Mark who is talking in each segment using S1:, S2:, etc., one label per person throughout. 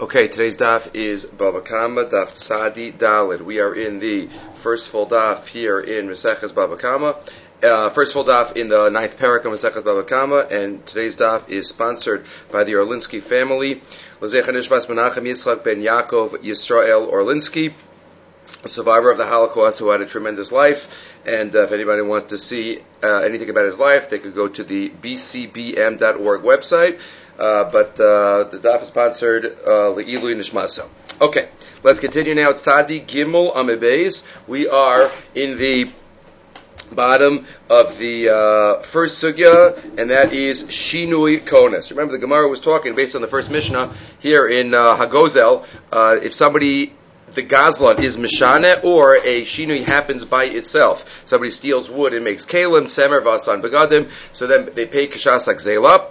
S1: Okay, today's daf is Baba Kama, daf Sadi Dalid. We are in the first full daf here in Maseches Baba Kama. Uh, first full daf in the ninth parak of Maseches Baba Kama, and today's daf is sponsored by the Orlinsky family. Lezecha Nishbas Menachem Yitzchak ben Yaakov Yisrael Orlinsky, a survivor of the Holocaust who had a tremendous life. And uh, if anybody wants to see uh, anything about his life, they could go to the bcbm.org website. Uh, but uh, the daf is sponsored uh, Le'ilu Nishmaso. Okay, let's continue now. Tzadi Gimel Amebez. We are in the bottom of the uh, first sugya, and that is Shinui Konas. Remember, the Gemara was talking based on the first Mishnah here in uh, Hagozel. Uh, if somebody the gazlan is mishane or a shinui happens by itself. Somebody steals wood and makes kalim, semer, vasan, begadim, so then they pay kashasak zelap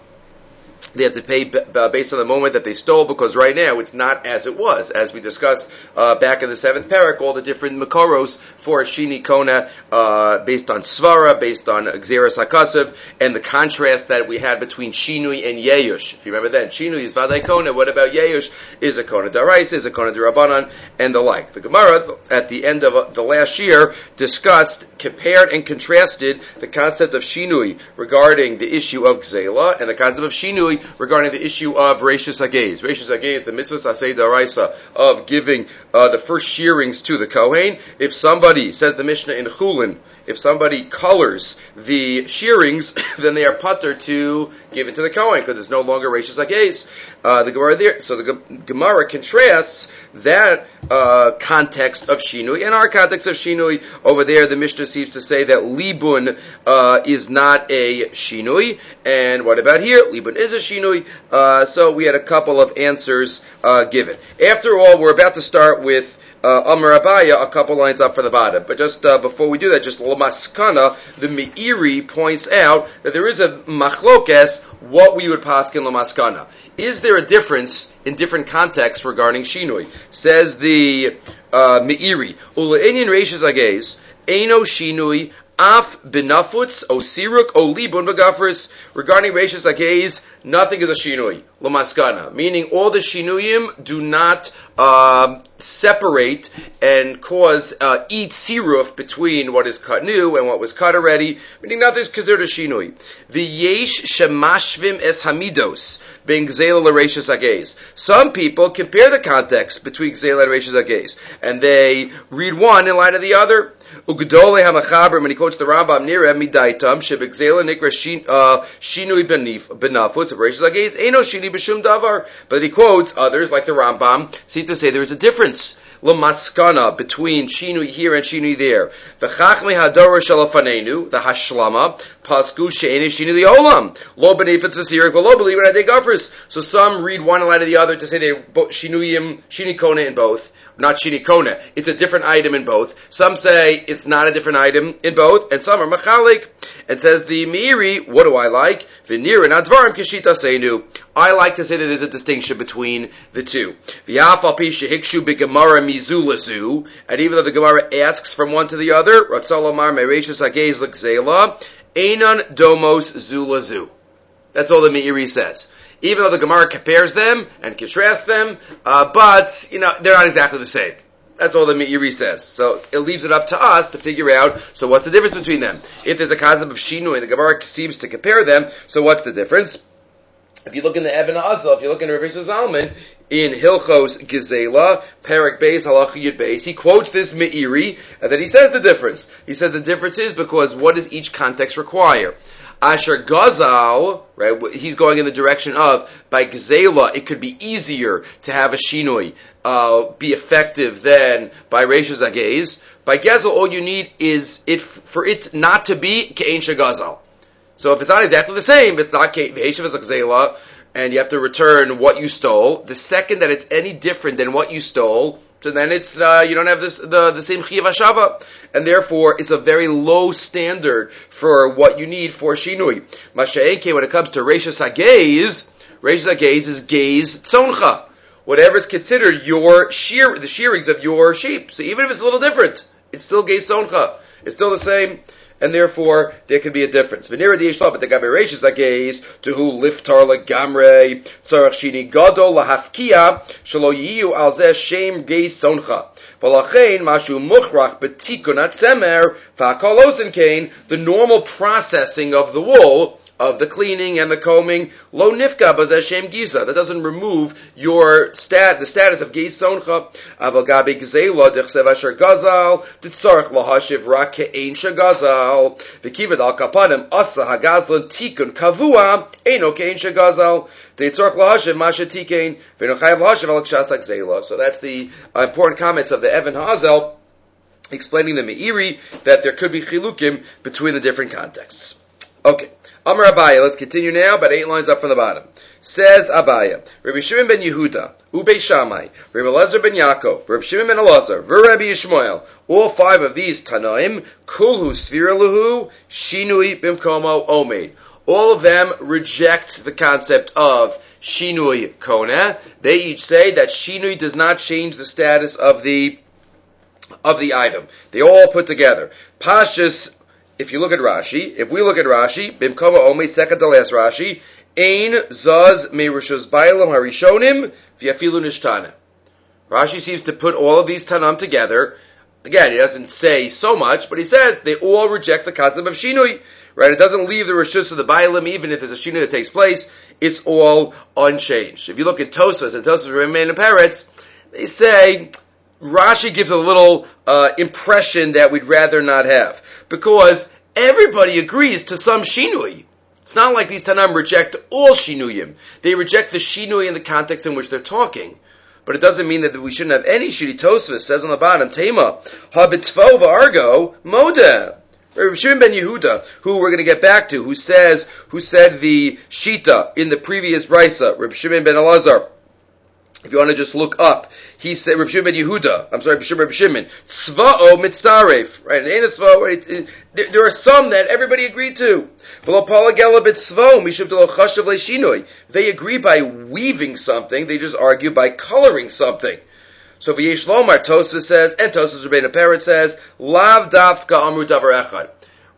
S1: they have to pay based on the moment that they stole because right now it's not as it was. As we discussed uh, back in the seventh parak, all the different makoros for Shini Kona uh, based on Svara, based on Xeris HaKasev, and the contrast that we had between Shinui and Yeyush. If you remember that, Shinui is Vadai Kona, what about Yeyush? Is a Kona Darais, is a Kona Durabanan, and the like. The Gemara, at the end of uh, the last year, discussed, compared and contrasted the concept of Shinui regarding the issue of Gzela and the concept of Shinui regarding the issue of Rashis Agez. Rashis Agez, the mitzvah Asay Daraisa of giving uh, the first shearings to the Kohen. If somebody, says the Mishnah in Chulin, if somebody colors the shearings, then they are putter to give it to the Kohen because there's no longer Rashis Agez. Uh, the Gemara there, so the Gemara contrasts that uh, context of Shinui and our context of Shinui. Over there, the Mishnah seems to say that Libun uh, is not a Shinui, and what about here? Libun is a Shinui. Uh, so we had a couple of answers uh, given. After all, we're about to start with uh, Amar Abaya a couple lines up for the bottom. But just uh, before we do that, just Lamaskana, the Meiri points out that there is a machlokes what we would pass in Lamaskana. Is there a difference in different contexts regarding Shinui? Says the uh, Meiri, Ulainian Reishis Agez, Eino Shinui Af benafutz o siruk o libun begafris. Regarding Reishis Agez, nothing is a shinui. Lamaskana. Meaning all the shinuyim do not uh, separate and cause uh, eat siruf between what is cut new and what was cut already. Meaning nothing is considered a shinui. The yesh shemashvim es hamidos being gzela l'reishis agez. Some people compare the context between gzela and reishis agez, and they read one in light of the other. Ugdole hamachaber when he quotes the Rambam near midaitam shebegzela nikra uh, shinui benafutz of reishis agez eno shini b'shum davar. But he quotes others like the Rambam seem to say there is a difference lemaskana between shinui here and shinui there. V'chachmi hadora shalafanenu the hashlama pasku she'eni shinui olam lo benefits v'sirik lo believe in So some read one in light of the other to say they shinuyim shinikona in both not shinikona. It's a different item in both. Some say it's not a different item in both, and some are machalik. And says the Meiri, what do I like? Vinir and advarim kishita seinu. I like to say that there's a distinction between the two. And even though the Gemara asks from one to the other, Ratzalomar mereshus agez einan domos zulazu. That's all the Meiri says even though the Gemara compares them and contrasts them, uh, but you know they're not exactly the same. That's all the Meiri says. So it leaves it up to us to figure out. So what's the difference between them? If there's a concept of shinu and the Gemara seems to compare them, so what's the difference? If you look in the Even HaEzel, if you look in Rav Zalman, in Hilchos Gizela, Perik Beis, Halach Yud Beis, he quotes this Meiri, and then he says the difference. He says the difference is because what does each context require? Asher Gazal, right, he's going in the direction of, by Gzela, it could be easier to have a Shinoi, uh, be effective than by Reisha Zagez. By Gezel, all you need is it, for it not to be Ke'en Gazal. So if it's not exactly the same, if it's not Ve'eshav Gzela, and you have to return what you stole, the second that it's any different than what you stole, so then it's uh, you don't have this the, the same hashava, and therefore it's a very low standard for what you need for shinui. Masha'enke when it comes to reishas hagez, reishas hagez is gaze tzoncha, whatever is considered your shear the shearings of your sheep. So even if it's a little different, it's still gaze tzoncha. It's still the same. And therefore there can be a difference. V'nira di'yishlo, but the gabi reishis agays, to who liftar legamre, tzarach shini gadol lahafkia, shalo yiyu al zeh shem gei soncha. V'lachein mashu muchrach betikun atzemer, ozen kain, the normal processing of the wool, of the cleaning and the combing, lo nifka bazeshem giza. That doesn't remove your stat, the status of giz soncha. Aval gabi gzela dechsev asher gazal, titzarech lahashiv rak ke'ein shagazal. V'kivad al kapanim asa hagazlan tikun kavua, eno ke'ein shagazal. Titzarech lahashiv masha tikein, v'nochayav lahashiv al kshasa gzela. So that's the important comments of the Even HaEzel, explaining the Meiri that there could be chilukim between the different contexts. Okay. Amar Abaya, let's continue now, about eight lines up from the bottom. Says Abaya, Rabbi Shimon ben Yehuda, Ube Shammai, Rabbi Elazar ben Yaakov, Rabbi Shimon ben Elazar, Rabbi Yishmael, all five of these Tanaim, Kulhu Sfiraluhu, Shinui Bimkomo Omeid. All of them reject the concept of Shinui Kona. They each say that Shinui does not change the status of the of the item. They all put together. Pashas if you look at Rashi, if we look at Rashi, Bimkoma Omi, second to last Rashi, Ein Zaz Merushas Bailam Harishonim, Vyafilu Nishtana. Rashi seems to put all of these Tanam together. Again, he doesn't say so much, but he says they all reject the concept of Shinui. Right? It doesn't leave the Rishus of the Bailam, even if there's a Shinui that takes place, it's all unchanged. If you look at Tosfos, and Tosfos Rabbeinu Peretz, they say, Rashi gives a little uh, impression that we'd rather not have because everybody agrees to some shinui. It's not like these Tanam reject all shinuyim. They reject the shinui in the context in which they're talking. But it doesn't mean that we shouldn't have any shiri tosfos. Says on the bottom, Tema habitvov argo moda. Shimon ben Yehuda, who we're going to get back to, who says, who said the shita in the previous brisa, Rabbi Shimon ben Elazar, if you want to just look up, he said, Rabbi Shimon Yehuda, I'm sorry, Rabbi Shimon, Tzva'o mitzaref, right? There, are some that everybody agreed to. They agree by weaving something, they just argue by coloring something. So V'yesh Lomar, Tosfos says, and Tosfos Rebbeinu Peretz says, Lav dafka amru davar echad.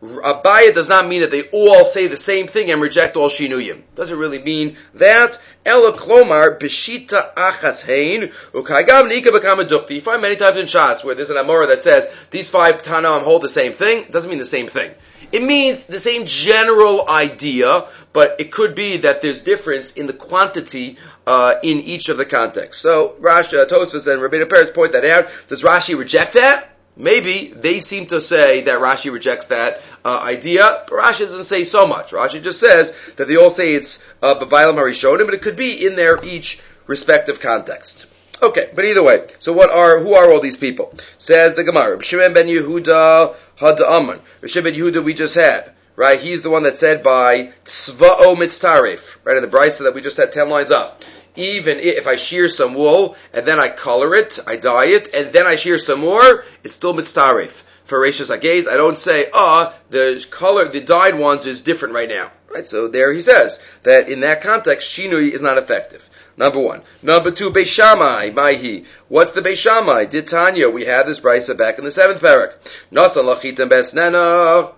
S1: Abaya does not mean that they all say the same thing and reject all shinuyim. Doesn't really mean that. Ela klomar b'shita achas hein ukagam nika b'kama You find many times in Shas where there's an Amora that says these five Tanam hold the same thing. Doesn't mean the same thing. It means the same general idea, but it could be that there's difference in the quantity uh, in each of the contexts. So Rashi, Tosfos, and Rabbeinu Peretz point that out. Does Rashi reject that? Maybe they seem to say that Rashi rejects that uh, idea, but Rashi doesn't say so much. Rashi just says that they all say it's uh, Harishonim, but it could be in their each respective context. Okay, but either way, so what are who are all these people? Says the Gemara, Shimon ben Yehuda Had Aman. Shimon ben Yehuda we just had, right? He's the one that said by Tzva'o Mitztarif, right? In the brisa that we just had ten lines up even if I shear some wool and then I color it, I dye it, and then I shear some more, it's still mitztarif. For Rashis Agez, I don't say, ah, the color, the dyed ones is different right now. Right? So there he says that in that context, shinui is not effective. Number one. Number two, Beishamai, Maihi. What's the Beishamai? Did Tanya, we had this brisa back in the seventh parak. Nasan lachitam besnena.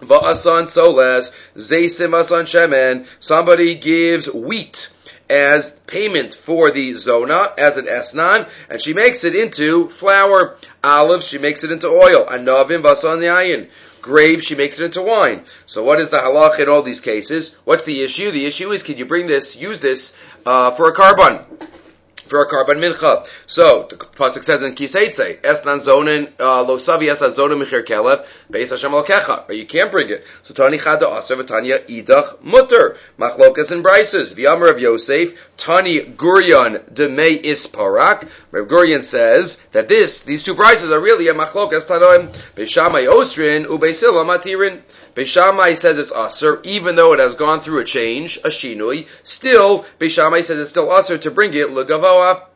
S1: Va'asan soles, zaysim asan shemen. Somebody gives wheat as payment for the zona as an esnan, and she makes it into flour. Olives, she makes it into oil. Anavim vasan yayin. Grapes, she makes it into wine. So what is the halach in all these cases? What's the issue? The issue is, can you bring this, use this, uh, for a carbon? For a carbon mincha. So the pasuk says in Kiseitse, Esnan zonin uh, lo savi esa zonin michir kelev beis Hashem kecha. Or you can't bring it. So tani chada aser v'tanya idach mutter machlokas and brises v'yamer of Yosef tani gurion de me isparak. Rav Gurion says that this these two brises are really a machlokas tanoim beishamay osrin ubeisila matirin. Beishamai says it's usher, even though it has gone through a change, a shinui. Still, Beishamai says it's still usher to bring it legavoa.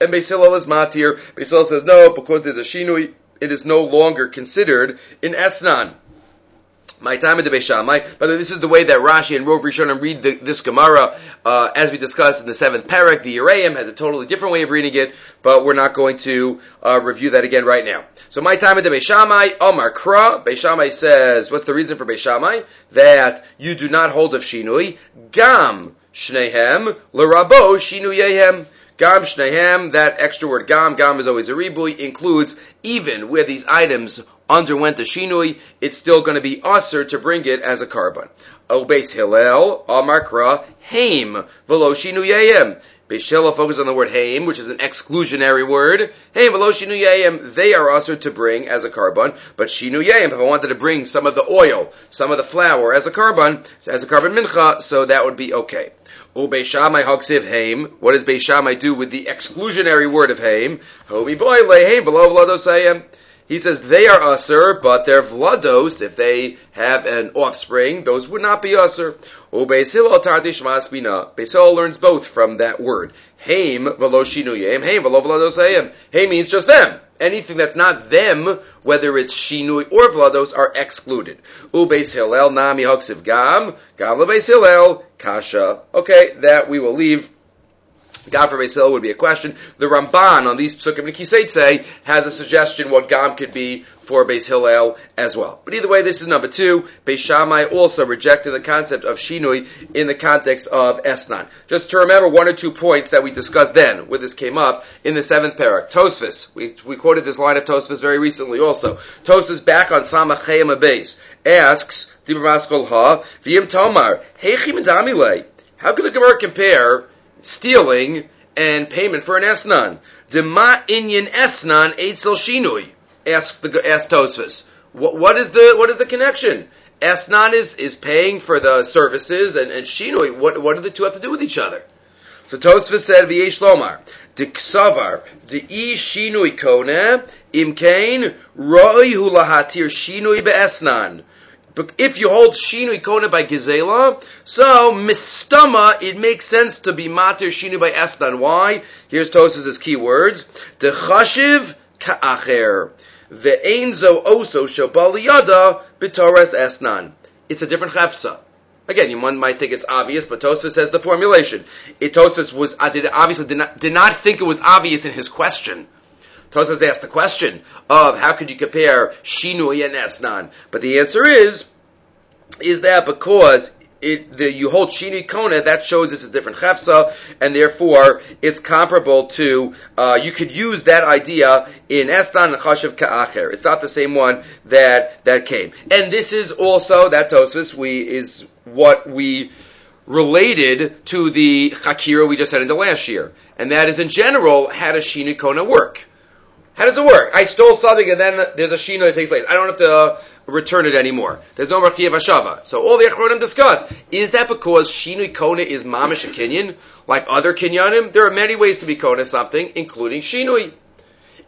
S1: And Beis Hillel is matir. Beis Hillel says no, because there's a shinui, it is no longer considered in esnan. My time at the Beishamai. But this is the way that Rashi and Rov Rishonim read the, this Gemara, uh, as we discussed in the seventh parak. The Yereim has a totally different way of reading it, but we're not going to uh, review that again right now. So my time at the Beishamai, Omar Kra. Beishamai says, what's the reason for Beishamai? That you do not hold of Shinui. Gam Shnehem L'Rabo Shinuyehem. Gam Shnehem, that extra word gam, gam is always a ribui, includes even where these items underwent a shinui, it's still going to be usher to bring it as a korban. Obeis Hillel, Amarkra, Haim, Velo Shinuyayim. Beis Hillel focuses on the word Haim, which is an exclusionary word. Haim, Velo Shinuyayim, they are usher to bring as a carbon, but Shinuyayim, if I wanted to bring some of the oil, some of the flour as a carbon, as a carbon mincha, so that would be okay. Ubeishamai haksiv haim. What does Beishamai do with the exclusionary word of haim? Homi boy leheim below vladosayim. He says they are usher, but their vlados, if they have an offspring, those would not be usher. Shmasbina. Beisil learns both from that word. Haim velo shinuyim. Haim velo vladosayim. Haim means just them. Anything that's not them, whether it's shinui or vlados, are excluded. Ubeis hillel nami hoksiv gam. Gam lebeis hillel kasha. Okay, that we will leave. Gam for Basil would be a question. The Ramban on these psukim and Kiseitse has a suggestion what Gam could be for Beis Hillel as well. But either way, this is number two. Beis Shammai also rejected the concept of Shinui in the context of Esnan. Just to remember one or two points that we discussed then, when this came up in the seventh parak. Tosfos, we, we quoted this line of Tosfos very recently also. Tosfos back on Samach Chayim Abeis asks, Dibur Ha, V'yim Tomar, Heichim How can the Gemara compare stealing and payment for an esnan. Dema inyan esnan eitzel shinui. Ask the ask Tosfos. What, what is the what is the connection? Esnan is is paying for the services, and, and shinui. What what do the two have to do with each other? So Tosfos said, "V'yesh lomar diksavar de'i shinui kone imkain roi hulahatir shinui be'esnan." If you hold Shinu Ikona by Gizela, so Mistama, it makes sense to be Matir Shinu by Esnan. Why? Here's Tosfos' key words. The Chashiv Ka'acher. The Einzo Oso Shobaliyada Bitoras Esnan. It's a different chefsa. Again, you might think it's obvious, but Tosfos says the formulation. It was uh, did, obviously did not, did not think it was obvious in his question. Tosfos asked the question of how could you compare Shinui and Esnan? But the answer is, is that because it, the, you hold Shini Kona, that shows it's a different chefsa, and therefore it's comparable to, uh, you could use that idea in Estan and Chashav Ka'acher. It's not the same one that, that came. And this is also, that Tosfos, we, is what we related to the Chakira we just had in the last year. And that is in general, how does Shini Kona work? How does it work? I stole something and then there's a shino that takes place. I don't have to uh, return it anymore. There's no Rachiyav Hashava. So all the Achronim discuss, is that because Shinui Kona is Mamish a Kinyan? Like other Kinyanim? There are many ways to be Kona something, including Shinui.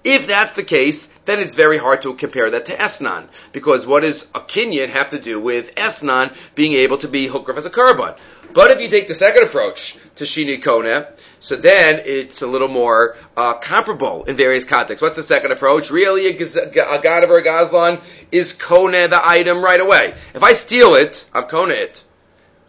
S1: If that's the case, then it's very hard to compare that to Esnan. Because what does a Kinyan have to do with Esnan being able to be Hukraf as a korban? But if you take the second approach to Shinui Kona, so then it's a little more uh, comparable in various contexts. What's the second approach? Really, a, a Ganav or a Gazlan is Kone the item right away. If I steal it, I'm Kone it.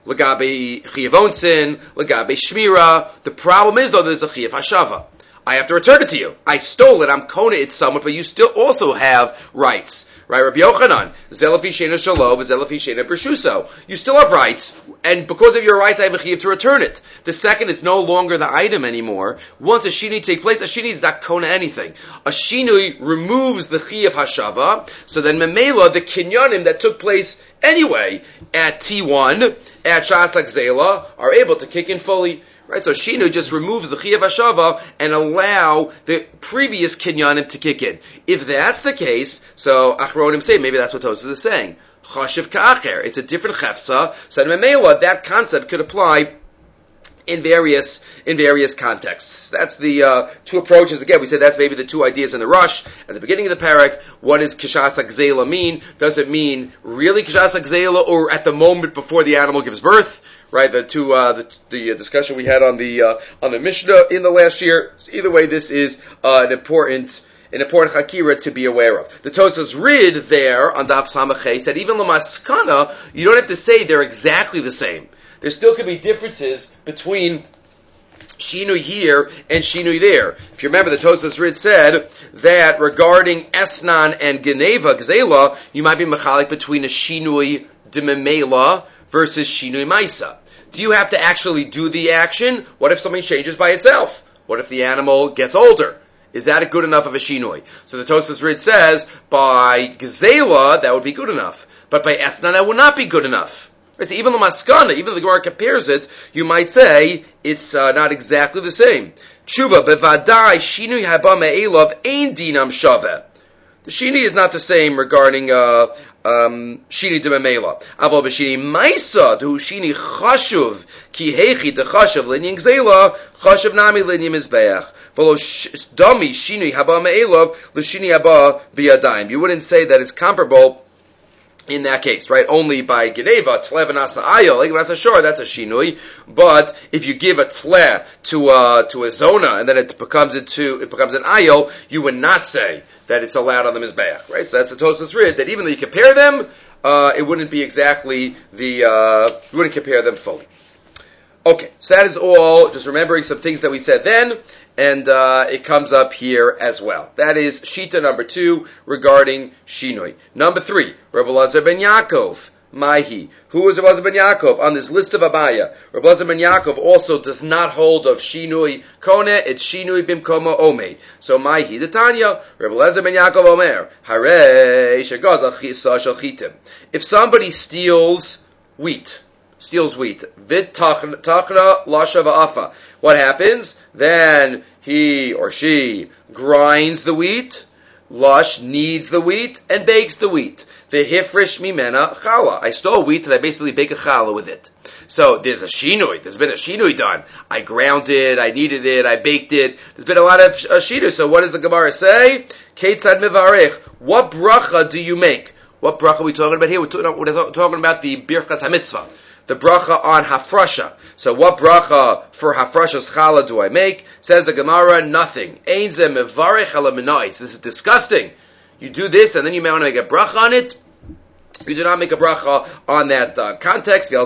S1: Lagabe Chiyavonsin, Lagabe Shmira. The problem is though there's a Chiyav Hashava. I have to return it to you. I stole it, I'm Kone it somewhat, but you still also have rights. Right, Rabbi Yochanan, Zelafi Shena Shalov, Zelafi Shena Bershuso. You still have rights, and because of your rights, I have a chiv to return it. The second, it's no longer the item anymore. Once a shini takes place, a shini is not kona anything. A shini removes the chiv hashava, so then memela, the kinyanim that took place anyway at T1, at Shasak Zela, are able to kick in fully. Right, so Shinu just removes the Chiyav Hashava and allow the previous Kinyanim to kick in. If that's the case, so Achronim say, maybe that's what Tosfos is saying. Chashiv Ka'acher. It's a different Chefsa. So in that concept could apply in various in various contexts. That's the uh, two approaches. Again, we said that's maybe the two ideas in the rush at the beginning of the parak. What does kishasa gzela mean? Does it mean really kishasa gzela, or at the moment before the animal gives birth? Right? The two, uh, the, the discussion we had on the uh, on the Mishnah in the last year. So either way, this is uh, an important an important hakira to be aware of. The Tosfos Rid there on Daf Samachay said even Lamaskana, you don't have to say they're exactly the same. There still could be differences between Shinui here and Shinui there. If you remember, the Tosfos Rid said that regarding Esnan and Geneva, Gzela, you might be mechalik between a Shinui Dememela versus Shinui Maisa. Do you have to actually do the action? What if something changes by itself? What if the animal gets older? Is that a good enough of a shinoi? So the Tosfos Rid says, by Gzela, that would be good enough. But by Esnan, that would not be good enough. Right, so even the Maskana, even the Gemara compares it, you might say it's uh, not exactly the same. Tshuva, bevadai shinui haba me'elav ein dinam shaveh. The shini is not the same regarding uh, shini de memela. Aval b'shini maisa du shini chashuv ki hechi de chashuv linyan gzela chashuv nami linyan mizbeach. V'lo dami shini haba me'elav l'shini haba biyadayim. You wouldn't say that it's comparable in that case, right? Only by Geneva, Tlev and Asa Ayel, like sure, that's a Shinui. But if you give a Tle to, uh, to a Zona and then it becomes into, it becomes an Ayel, you would not say that it's allowed on the Mizbeach, right? So that's the Tosfos Rid, that even though you compare them, uh, it wouldn't be exactly the, uh, you wouldn't compare them fully. Okay, so that is all, just remembering some things that we said then, and uh, it comes up here as well. That is Shita number two regarding Shinoi. Number three, Rabbi Lazar ben Yaakov. Mahi. Who is Rabbi ben Yaakov on this list of Abaya? Rabbi ben Yaakov also does not hold of Shinui Kone, it's Shinui Bimkoma Ome. So Mahi, the Tanya, Rabbi ben Yaakov Omer, Hare Shagaz If somebody steals wheat, steals wheat, Vit Tachna Lasha Va'afa, what happens? Then he or she grinds the wheat, lush kneads the wheat, and bakes the wheat. V'hifrish mimena chala. I stole wheat and I basically bake a chala with it. So there's a shinui. There's been a shinui done. I ground it. I kneaded it. I baked it. There's been a lot of uh, shinui. So what does the Gemara say? Ketzad mivarech. What bracha do you make? What bracha are we talking about here? We're talking, we're talking about the birchas hamitzvah the bracha on hafrasha. So what bracha for hafrasha's challah do I make? Says the Gemara, nothing. Ein ze mivarech This is disgusting. You do this and then you may want to make a bracha on it. You do not make a bracha on that uh, context. The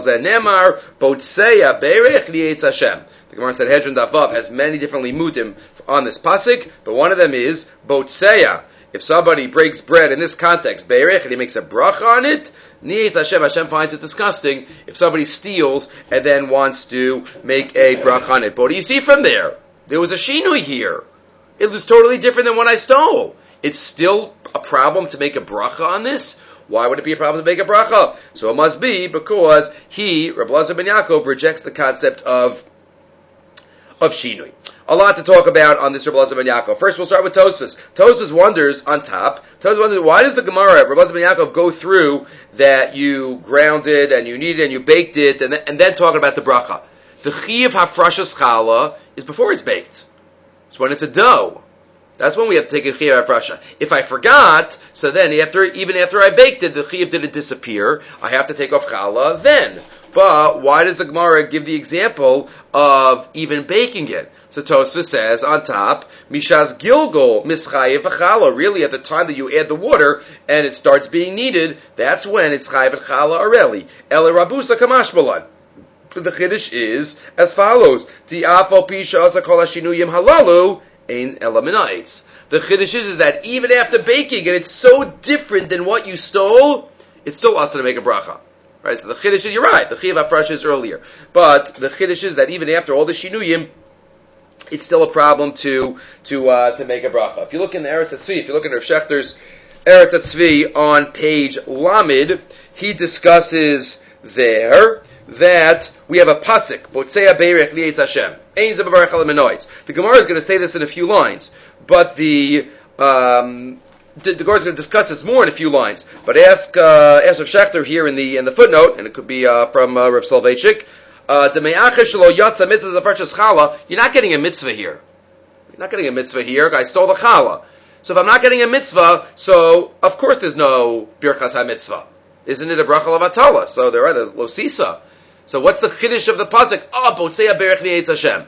S1: Gemara said Hedron Davav has many different limudim on this pasuk, but one of them is Botseya. If somebody breaks bread in this context, Berech, and he makes a bracha on it, Niyat Hashem, Hashem finds it disgusting if somebody steals and then wants to make a brach on it. But what do you see from there? There was a shinui here. It was totally different than what I stole. It's still a problem to make a bracha on this. Why would it be a problem to make a bracha? So it must be because he, Rabbi Lazar ben Yaakov, rejects the concept of of shinui a lot to talk about on this Rabbi ben Yaakov. First, we'll start with Tosfos. Tosfos wonders on top. Tosfos wonders why does the Gemara Rabbi ben Yaakov go through that you ground it and you kneaded and you baked it and then, and then talking about the bracha. The chi of hafrasha challah is before it's baked. It's when it's a dough. That's when we have to take a chiyuv hafrasha. If I forgot, so then after even after I baked it, the chiyuv didn't disappear. I have to take off challah then. But why does the Gemara give the example of even baking it? So Tosfos says on top, Mishas Gilgol Mischayev Chala. Really, at the time that you add the water and it starts being kneaded, that's when it's Chayev Chala Areli. Ele Rabusa Kamashbalan. The Chiddush is as follows: The Afal Pisha Kol Hashinuyim Halalu Ein Elaminates. The Chiddush is, is that even after baking, and it's so different than what you stole, it's still awesome to make a bracha. Right, so the chiddush is, you're right, the chiyav afresh is earlier. But the chiddush is that even after all the shinuyim, it's still a problem to to uh, to make a bracha. If you look in the Eretz Tzvi, if you look in Rav Shechter's Eretz Tzvi on page Lamid, he discusses there that we have a pasuk, Botzea Beirech Lietz Hashem. The Gemara is going to say this in a few lines, but the um, the, the Gemara is going to discuss this more in a few lines. But ask uh, ask Rav Shechter here in the in the footnote, and it could be uh, from uh, Rav Soloveitchik. Uh, you're not getting a mitzvah here. You're not getting a mitzvah here. I stole the challah. So if I'm not getting a mitzvah, so of course there's no birchas ha-mitzvah. Isn't it a bracha of So there are the losisa. So what's the chiddush of the pasuk? Oh, Hashem.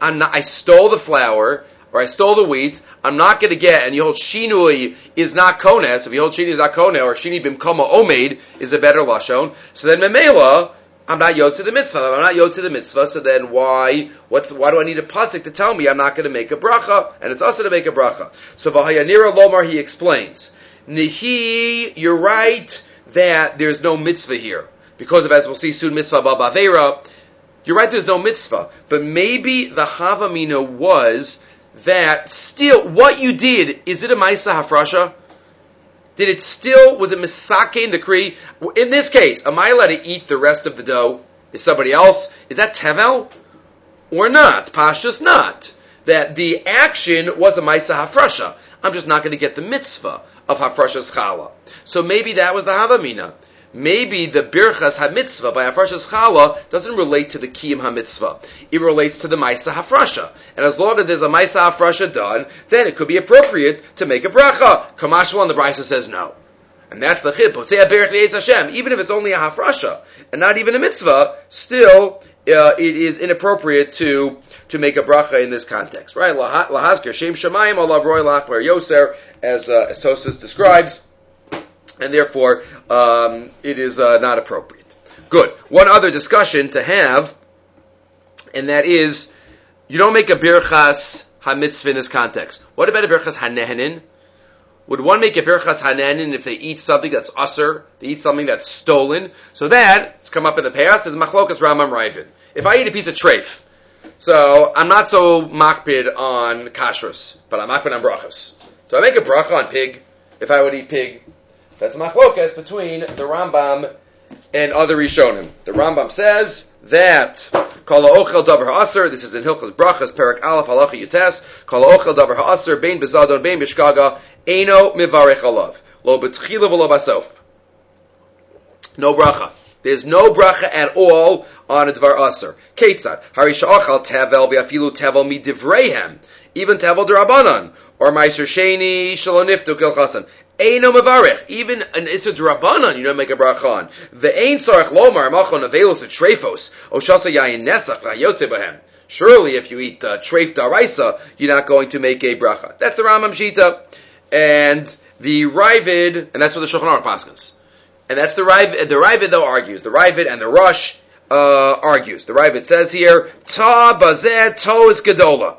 S1: Not, i stole the flour. or I stole the wheat, I'm not going to get, and you hold shinui is not kone, so if you hold shinui is not kone, or shini bimkoma omed is a better lashon, so then memela, I'm not yotze the mitzvah. I'm not yotze the mitzvah. So then why? What's why do I need a pasuk to tell me I'm not going to make a bracha? And it's also to make a bracha. So v'hayanira lomar he explains. Nihi, you're right that there's no mitzvah here because of as we'll see soon mitzvah babavera. You're right. There's no mitzvah, but maybe the havamina was that still what you did is it a ma'isa hafrasha? Did it still, was it misake in the Kri? In this case, am I allowed to eat the rest of the dough? Is somebody else? Is that Tevel? Or not? Pashtus not. That the action was a Maisa Hafrasha. I'm just not going to get the mitzvah of Hafrasha's Chala. So maybe that was the Havamina maybe the birchas hamitzvah by hafrashas chala doesn't relate to the kiyim hamitzvah. It relates to the ma'isa hafrasha. And as long as there's a ma'isa hafrasha done, then it could be appropriate to make a bracha. Kamashwa and the brisa says no. And that's the chib. Hashem. Even if it's only a hafrasha and not even a mitzvah, still uh, it is inappropriate to to make a bracha in this context, right? Lahazker shem shemayim olav roy lachbar yoser, as uh, as Tosfos describes and therefore um, it is uh, not appropriate. Good. One other discussion to have, and that is, you don't make a birchas hamitzvah in this context. What about a birchas hanehenin? Would one make a birchas hanehenin if they eat something that's usser, they eat something that's stolen? So that, it's come up in the past, is machlokas ramam raivin. If I eat a piece of treif, so I'm not so makbid on kashrus, but I'm makbid on brachas. Do I make a bracha on pig if I would eat pig? That's a machlokas between the Rambam and other Rishonim. The Rambam says that Kol ochel davar ha'aser, this is in Hilchas Brachas, Perak Aleph Halacha Yutes, Kol ochel davar ha'aser, bein bezadon, bein bishkaga, eino mivarech alav. Lo betchila v'lo basof. No bracha. There's no bracha at all on a dvar aser. Ketzad, harisha ochel tevel v'afilu tevel midivrehem. Even tevel derabanan. Or meiser sheni shaloniftu kilchasan. Eino mevarech. Even an Issa Drabanan, you don't make a bracha on. The Ein Sarach Lomar, Machon Avelos Trefos, Oshasa Yayin Nesach, Yosef Surely, if you eat uh, treif daraisa, you're not going to make a bracha. That's the Rambam Shita. And the Ravid, and that's what the Shulchan Aruch paskins. And that's the Ravid, the Ravid though argues. The Ravid and the Rush, uh, argues. The Ravid says here, Ta bazeh to is gedola.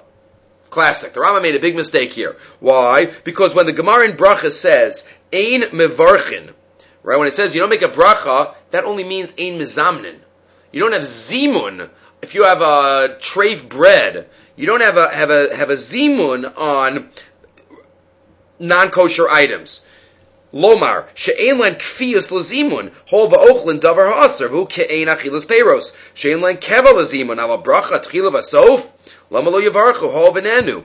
S1: Classic. The Rama made a big mistake here. Why? Because when the Gemara in Bracha says, Ein mevarchin, right, when it says you don't make a bracha, that only means Ein mizamnin. You don't have zimun. If you have a treif bread, you don't have a, have a, have a zimun on non-kosher items. Lomar, she'ein len kfiyus lazimun, hol va'ochlin davar ha'aser, v'hu ke'ein achilas peiros, she'ein len keva lazimun, a bracha tchila v'sof, Lama lo yavarchu hol v'nenu.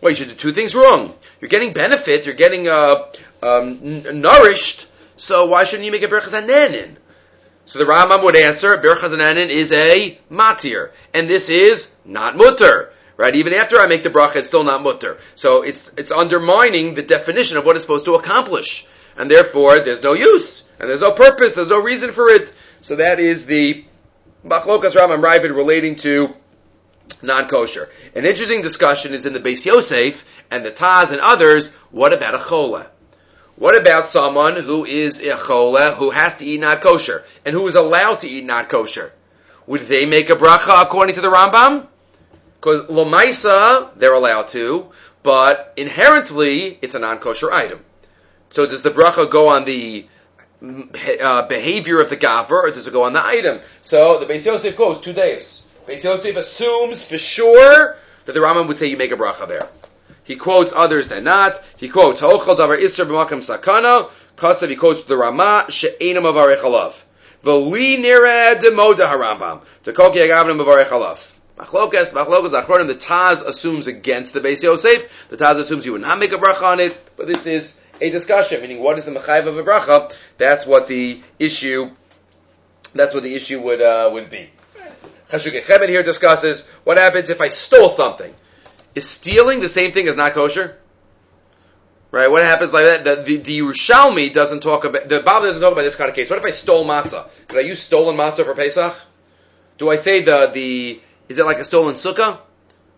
S1: Well, you should do two things wrong. You're getting benefit, you're getting uh, um, n- nourished, so why shouldn't you make a berachas hanenin? So the Rambam would answer, berachas hanenin is a matir, and this is not mutter. Right? Even after I make the bracha, it's still not mutter. So it's, it's undermining the definition of what it's supposed to accomplish. And therefore, there's no use. And there's no purpose. There's no reason for it. So that is the Machlokas Rambam Ravid relating to non-kosher. An interesting discussion is in the Beis Yosef and the Taz and others. What about a chola? What about someone who is a chola who has to eat not kosher and who is allowed to eat not kosher? Would they make a bracha according to the Rambam? Because lomaisa they're allowed to, but inherently it's a non-kosher item. So does the bracha go on the uh, behavior of the gaver, or does it go on the item? So the Beis Yosef goes two days. Beis Yosef assumes for sure that the Rambam would say you make a bracha there. He quotes others that not. He quotes Ha'ochel davar isser b'makam sakana. Kasav he quotes the Rama she'enam avarech alav. V'li nira demoda harambam. Tekoki agavnim avarech alav. Machlokas, machlokas achronim, the Taz assumes against the Beis Yosef. The Taz assumes he would not make a bracha on it, but this is a discussion, meaning what is the mechayiv of a bracha? That's what the issue, that's what the issue would, uh, would be. Chashukei Chemed here discusses what happens if I stole something. Is stealing the same thing as not kosher? Right? What happens like that? The, the, the Yerushalmi doesn't talk about, the Bible doesn't talk about this kind of case. What if I stole matzah? Could I use stolen matzah for Pesach? Do I say the, the, is it like a stolen sukkah?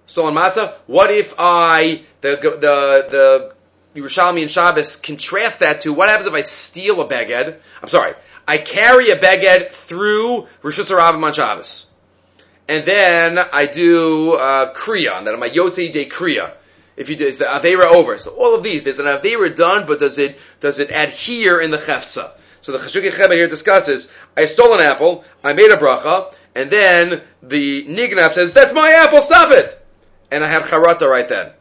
S1: stolen matzah. What if I the the the Yerushalmi and Shabbos contrast that to what happens if I steal a beged? I'm sorry, I carry a beged through Rosh Hashanah on Shabbos, and then I do uh, kriya, that I'm a Yotzei de kriya. If you do, it's the avera over. So all of these, there's an avera done, but does it does it adhere in the chefza? So the Chashukei Chemed here discusses: I stole an apple, I made a bracha, and then the Nignaf says, "That's my apple, stop it!" And I have charata right then.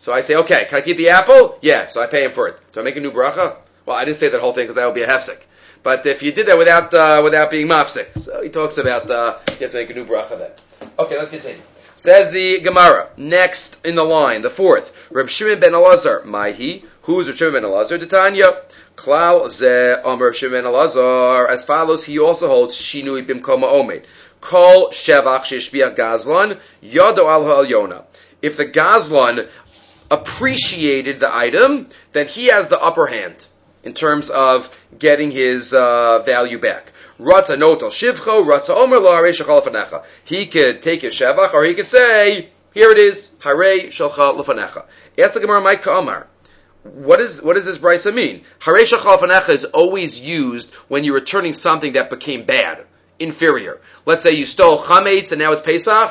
S1: So I say, okay, can I keep the apple? Yeah, so I pay him for it. Do I make a new bracha? Well, I didn't say that whole thing because that would be a hefsek. But if you did that without uh, without being mopsik, so he talks about uh, you have to make a new bracha then. Okay, let's continue. Says the Gemara, next in the line, the fourth, Reb Shimon ben Elazar, Maihi, who's Reb Shimon ben Elazar? Tanya. Klal ze Omer Shimon Elazar, as follows, he also holds Shinui bimkoma omed. Kol shevach sheshbiach gazlan, yado al ha'alyona. If the gazlan appreciated the item, then he has the upper hand in terms of getting his uh, value back. Ratza notel shivcho, ratza omer He could take his shevach, or he could say, here it is, hare shalcha lefanecha. Ask the Gemara, Mike Omar. What is what does this brisa mean? Hare shalcha lefanecha is always used when you're returning something that became bad, inferior. Let's say you stole chametz and now it's Pesach,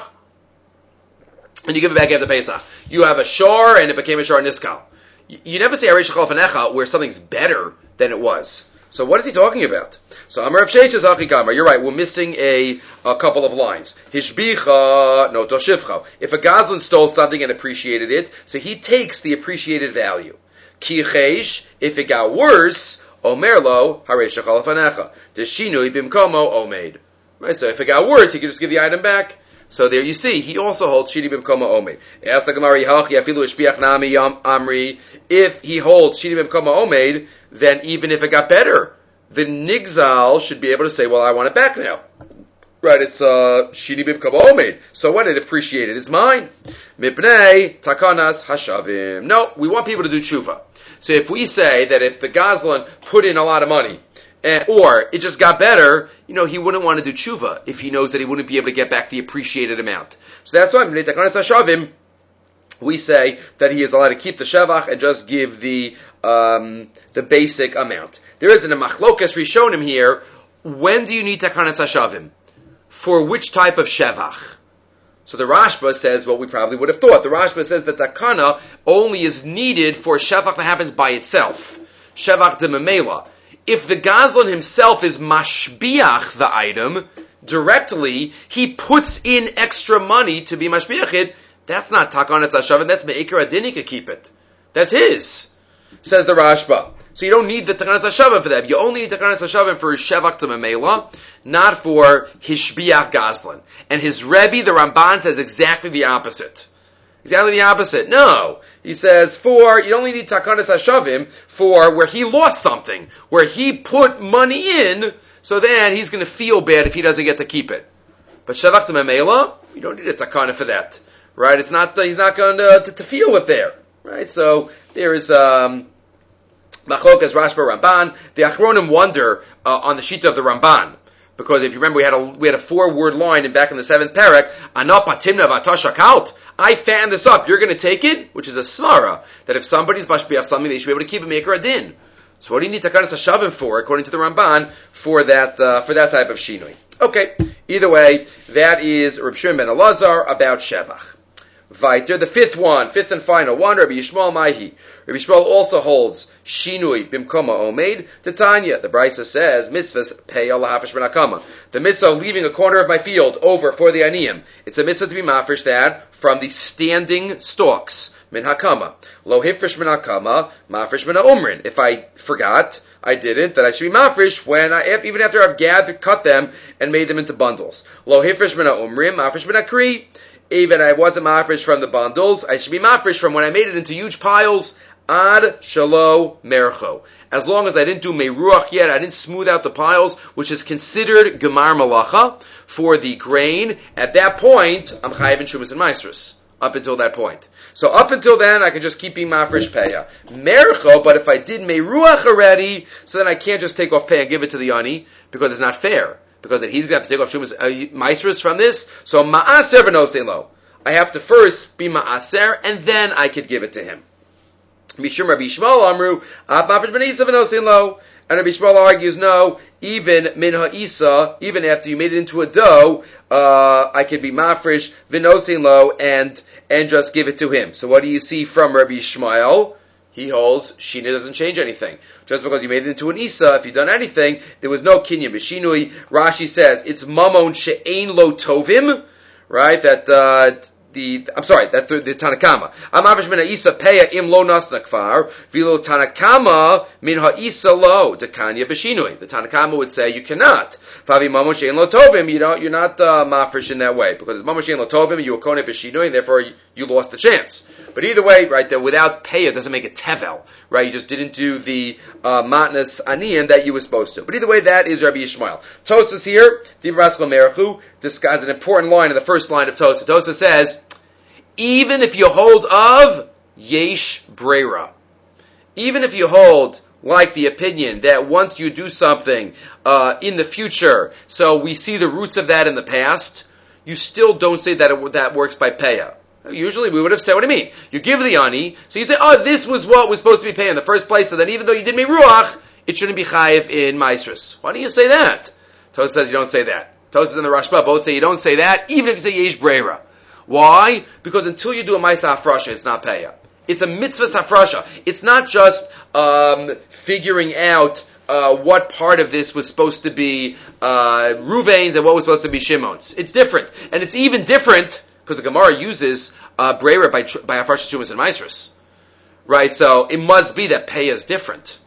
S1: and you give it back after Pesach. You have a shor and it became a shor niskal. You never say Arish Fanecha where something's better than it was. So what is he talking about? So Amar of Sheish Gamar. You're right. We're missing a, a couple of lines. Hishbicha no toshivcha. If a gazlan stole something and appreciated it, so he takes the appreciated value. Kichesh. If it got worse, Omerlo Haresh Fanecha. Deshinui bimkomo omed. Right. So if it got worse, he could just give the item back. So there you see, he also holds Shidi Bimkoma Omed. Ask the Gemara, Afilu Ishbiach Nami Amri. If he holds Shidi Bimkoma Omed, then even if it got better, the Nigzal should be able to say, well, I want it back now. Right, it's uh, Shidi Bimkoma Omed. So when it appreciated, it's mine. Mipnei Takanas Hashavim. No, we want people to do tshuva. So if we say that if the gazlan put in a lot of money, uh, or it just got better, you know, he wouldn't want to do tshuva if he knows that he wouldn't be able to get back the appreciated amount. So that's why we say that he is allowed to keep the shevach and just give the um, the basic amount. There isn't a machlokas rishonim here. When do you need takanas hashavim? For which type of shevach? So the Rashba says what we probably would have thought. The Rashba says that takana only is needed for shevach that happens by itself. Shevach de memela if the Gazlan himself is mashbiach the item directly, he puts in extra money to be mashbiachid. That's not takanetz hashavim. That's meikar could keep it. That's his, says the Rashba. So you don't need the takanetz hashavim for that. You only need takanetz hashavim for his shevach to memela, not for his shbiach Gazlan. And his Rebbe, the Ramban, says exactly the opposite. Exactly the opposite. No. He says, for, you only need takanas hashavim for where he lost something, where he put money in, so then he's going to feel bad if he doesn't get to keep it. But shavach memela, you don't need a takana for that. Right? It's not, he's not going to, to, to feel it there. Right? So, there is, um, Machokas, Rashba, Ramban. The Achronim wonder uh, on the sheet of the Ramban. Because if you remember, we had a, we had a four word line in back in the seventh parak, Anapatimna Vatashakalt. I fan this up. You're going to take it, which is a svara that if somebody's mashbiach something, they should be able to keep it maker a din. So what do you need takanas hashavim for, according to the Ramban, for that uh, for that type of shinui? Okay. Either way, that is Reb Shimon ben Elazar about shevach. Viter, the fifth one, fifth and final one, Rabbi Yishmael Maihi. Rabbi Yishmael also holds Shinui Bimkoma Omeid. Titania, the Brisa says, mitzvahs pay Allah benakama. The mitzvah of leaving a corner of my field over for the aniyim. It's a mitzvah to be mafish that from the standing stalks. Min hakama. Lo hifrish min hakama, mafresh min umrin. If I forgot, I didn't, that I should be mafresh when I, even after I've gathered, cut them, and made them into bundles. Lo hifrish min umrim, mafresh min akri even I wasn't mafresh from the bundles, I should be mafresh from when I made it into huge piles. Ad shalo mercho. As long as I didn't do meruach yet, I didn't smooth out the piles, which is considered gemar malacha for the grain. At that point, I'm chayiv in shumas and maestros. Up until that point. So up until then, I can just keep being mafresh peya. Mercho, but if I did meruach already, so then I can't just take off pay and give it to the ani, because it's not fair because he's going to have to take off shumas uh, from this. So ma'aser v'nosei lo. I have to first be ma'aser, and then I could give it to him. Mishum Rabbi Yishmael Amru, Mafresh ben Isa lo. And Rabbi Yishmael argues, no, even min ha'isa, even after you made it into a dough, uh, I could be mafresh v'nosin lo and and just give it to him. So what do you see from Rabbi Yishmael? He holds Shina doesn't change anything. Just because you made it into an Isa, if you've done anything, there was no Kinya Bishinui. Rashi says it's Mamon She'ain Lo Tovim, right? That, uh, the I'm sorry, that's the, the Tanakama. Amavish min ha'isa peya im lo nasna kfar, vilo Tanakama min ha'isa lo dekanya b'shinui. The Tanakama would say you cannot. Favi mamo shein lo tovim, you don't, you're not uh, mafresh in that way because it's mamo shein lo tovim, you were kone b'shinui, therefore you, lost the chance. But either way, right, that without peya doesn't make it tevel, right? You just didn't do the uh, matnas anian that you were supposed to. But either way, that is Rabbi Yishmael. Tosas here, Dibraskal Merachu, guy's an important line in the first line of Tosa. Tosa says, even if you hold of yesh brera, even if you hold like the opinion that once you do something uh, in the future, so we see the roots of that in the past, you still don't say that it, that works by paya. Usually we would have said, what do you mean? You give the ani, so you say, oh, this was what was supposed to be paying in the first place, so then even though you did me ruach, it shouldn't be chayiv in maestris. Why do you say that? Tosa says you don't say that. Tosa and the Rashba both say you don't say that, even if you say yesh brera. Why? Because until you do a Maisa Hafrasha, it's not Payah. It's a mitzvah Hafrasha. It's not just um, figuring out uh, what part of this was supposed to be uh, Ruvain's and what was supposed to be Shimon's. It's different. And it's even different because the Gemara uses uh, Brera by, by Hafrasha Shumas and Maisrus. Right? So it must be that Payah is different.